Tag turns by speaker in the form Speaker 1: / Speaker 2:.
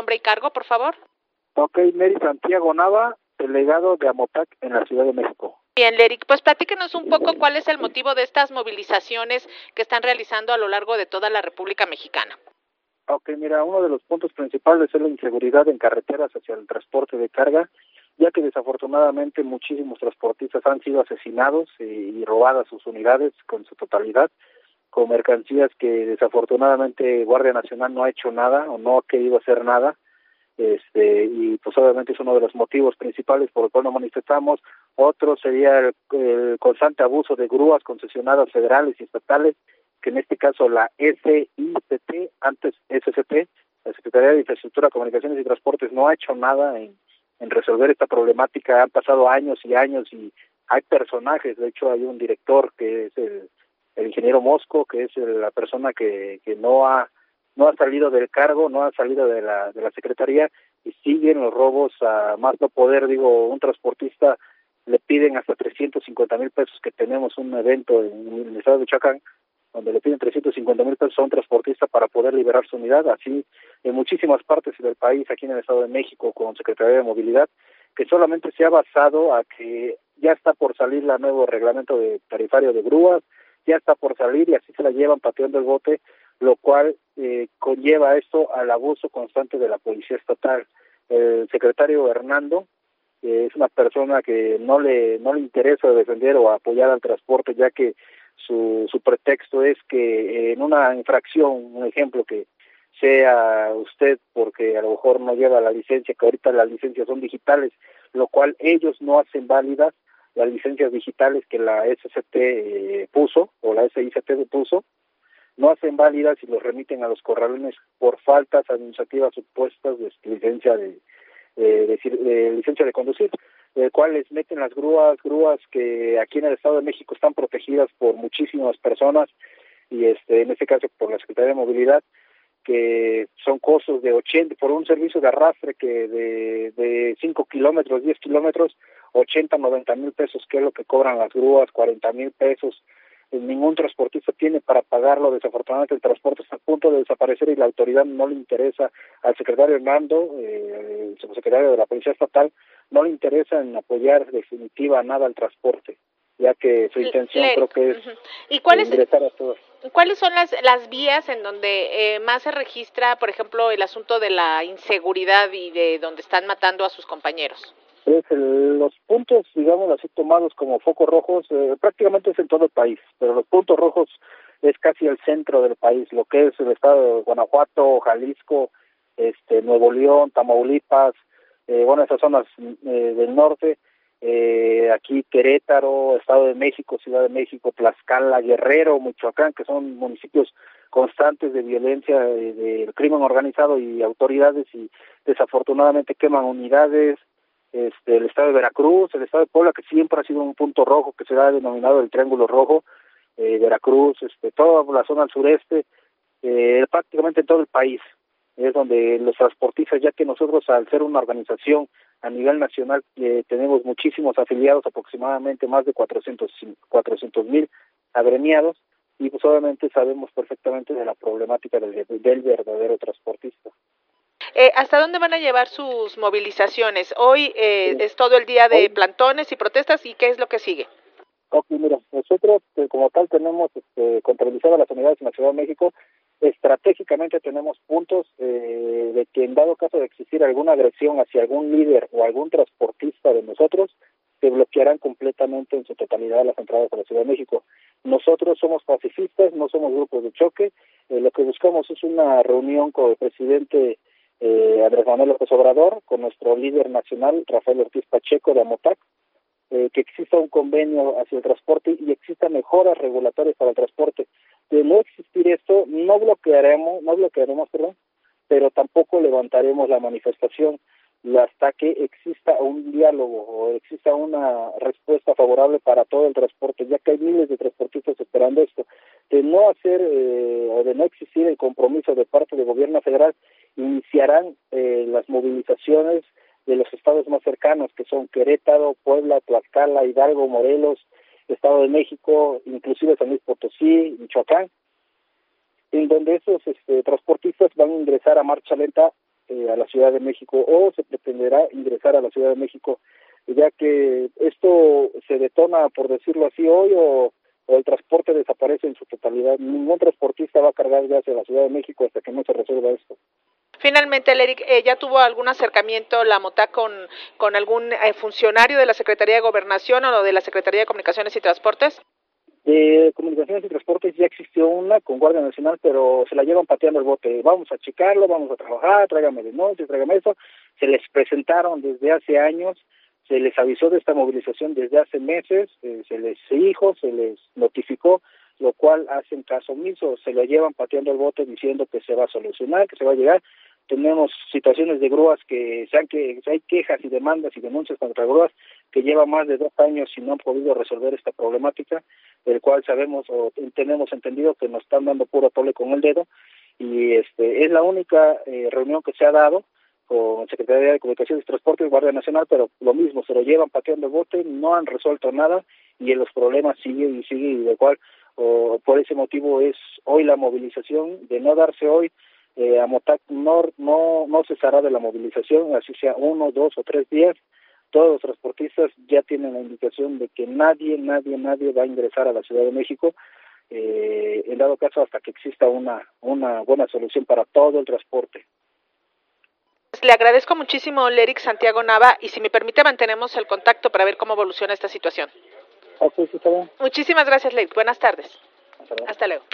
Speaker 1: Nombre y cargo, por favor.
Speaker 2: Ok, Mary Santiago Nava, delegado de Amotac en la Ciudad de México.
Speaker 1: Bien, Leric, pues platíquenos un poco cuál es el motivo de estas movilizaciones que están realizando a lo largo de toda la República Mexicana.
Speaker 2: Ok, mira, uno de los puntos principales es la inseguridad en carreteras hacia el transporte de carga, ya que desafortunadamente muchísimos transportistas han sido asesinados y, robadas sus unidades con su totalidad, con mercancías que desafortunadamente Guardia Nacional no ha hecho nada o no ha querido hacer nada este y pues obviamente es uno de los motivos principales por el cual nos manifestamos. Otro sería el, constante abuso de grúas concesionadas federales y estatales que en este caso la SICT antes SCT la Secretaría de Infraestructura Comunicaciones y Transportes no ha hecho nada en, en resolver esta problemática. Han pasado años y años y hay personajes. De hecho hay un director que es el, el ingeniero Mosco que es la persona que, que no ha no ha salido del cargo, no ha salido de la, de la Secretaría y siguen los robos a más no poder. Digo, un transportista le piden hasta 350 mil pesos que tenemos un evento en, el estado de Chacán, donde le piden 350 mil pesos a un transportista para poder liberar su unidad, así en muchísimas partes del país, aquí en el Estado de México, con Secretaría de Movilidad, que solamente se ha basado a que ya está por salir el nuevo reglamento de tarifario de grúas, ya está por salir y así se la llevan pateando el bote lo cual eh, conlleva esto al abuso constante de la policía estatal. El secretario Hernando es una persona que no le no le interesa defender o apoyar al transporte, ya que su, su pretexto es que en una infracción, un ejemplo que sea usted porque a lo mejor no lleva la licencia, que ahorita las licencias son digitales, lo cual ellos no hacen válidas las licencias digitales que la SCT eh, puso o la SICT puso, no hacen válidas y los remiten a los corralones por faltas administrativas supuestas de licencia de, de, licencia de conducir, el cual les meten las grúas, grúas que aquí en el Estado de México están protegidas por muchísimas personas y este en este caso por la Secretaría de Movilidad que son costos de 80 por un servicio de arrastre que de, de 5 kilómetros, 10 kilómetros, 80, 90 mil pesos, que es lo que cobran las grúas, 40 mil pesos, ningún transportista tiene para pagarlo. Desafortunadamente el transporte está a punto de desaparecer y la autoridad no le interesa al secretario Hernando, eh, el subsecretario de la Policía Estatal, no le interesa en apoyar definitiva nada al transporte ya que su intención creo que es
Speaker 1: ¿Y cuáles, ingresar a todos. ¿Cuáles son las, las vías en donde eh, más se registra, por ejemplo, el asunto de la inseguridad y de donde están matando a sus compañeros?
Speaker 2: los puntos, digamos así, tomados como focos rojos, eh, prácticamente es en todo el país, pero los puntos rojos es casi el centro del país, lo que es el estado de Guanajuato, Jalisco, este Nuevo León, Tamaulipas, eh, bueno, esas zonas eh, del norte, eh, aquí Querétaro, Estado de México, Ciudad de México, Tlaxcala, Guerrero, Michoacán, que son municipios constantes de violencia, del de crimen organizado y autoridades y desafortunadamente queman unidades, este, el estado de Veracruz, el estado de Puebla, que siempre ha sido un punto rojo, que se ha denominado el Triángulo Rojo, eh, Veracruz, este, toda la zona al sureste, eh, prácticamente en todo el país, es donde los transportistas, ya que nosotros al ser una organización a nivel nacional eh, tenemos muchísimos afiliados, aproximadamente más de 400 mil agremiados, y pues obviamente sabemos perfectamente de la problemática del, del verdadero transportista.
Speaker 1: Eh, ¿Hasta dónde van a llevar sus movilizaciones? Hoy eh, es todo el día de plantones y protestas y ¿qué es lo que sigue?
Speaker 2: Ok, mira, nosotros eh, como tal tenemos este, contabilizado las unidades en la Ciudad de México, estratégicamente tenemos puntos eh, de que en dado caso de existir alguna agresión hacia algún líder o algún transportista de nosotros, se bloquearán completamente en su totalidad las entradas a la Ciudad de México. Nosotros somos pacifistas, no somos grupos de choque, lo que buscamos es una reunión con el presidente eh, Andrés Manuel López Obrador, con nuestro líder nacional, Rafael Ortiz Pacheco de Amotac, eh, que exista un convenio hacia el transporte y exista mejoras regulatorias para el transporte. De no existir esto, no bloquearemos, no bloquearemos, perdón, pero tampoco levantaremos la manifestación hasta que exista un diálogo o exista una respuesta favorable para todo el transporte, ya que hay miles de transportistas esperando esto. De no hacer eh, o de no existir el compromiso de parte del gobierno federal, iniciarán eh, las movilizaciones de los estados más cercanos, que son Querétaro, Puebla, Tlaxcala, Hidalgo, Morelos, Estado de México, inclusive San Luis Potosí, Michoacán, en donde esos este, transportistas van a ingresar a marcha lenta a la Ciudad de México o se pretenderá ingresar a la Ciudad de México, ya que esto se detona, por decirlo así, hoy o, el transporte desaparece en su totalidad. Ningún transportista va a cargar ya hacia la Ciudad de México hasta que no se resuelva esto.
Speaker 1: Finalmente, Eric, eh, ¿ya tuvo algún acercamiento la MOTA con, algún eh, funcionario de la Secretaría de Gobernación o de la Secretaría de Comunicaciones y Transportes?
Speaker 2: De Comunicaciones y Transportes ya existió una con Guardia Nacional, pero se la llevan pateando el bote. Vamos a checarlo, vamos a trabajar, tráigame de noche, tráigame eso. Se les presentaron desde hace años, se les avisó de esta movilización desde hace meses, eh, se les dijo, se les notificó, lo cual hacen caso omiso, se lo llevan pateando el bote diciendo que se va a solucionar, que se va a llegar, tenemos situaciones de grúas que sean que hay quejas y demandas y denuncias contra grúas que llevan más de dos años y no han podido resolver esta problemática, del cual sabemos o tenemos entendido que nos están dando puro tole con el dedo. Y este es la única eh, reunión que se ha dado con Secretaría de Comunicaciones y Transportes y Guardia Nacional, pero lo mismo, se lo llevan pateando el bote, no han resuelto nada y los problemas siguen y siguen y de cual o por ese motivo es hoy la movilización de no darse hoy eh, Amotac no, no, no cesará de la movilización, así sea uno, dos o tres días. Todos los transportistas ya tienen la indicación de que nadie, nadie, nadie va a ingresar a la Ciudad de México, eh, en dado caso hasta que exista una, una buena solución para todo el transporte.
Speaker 1: Le agradezco muchísimo, Leric Santiago Nava, y si me permite mantenemos el contacto para ver cómo evoluciona esta situación.
Speaker 2: Okay, sí, está bien.
Speaker 1: Muchísimas gracias, Leric. Buenas tardes. Hasta luego. Hasta luego.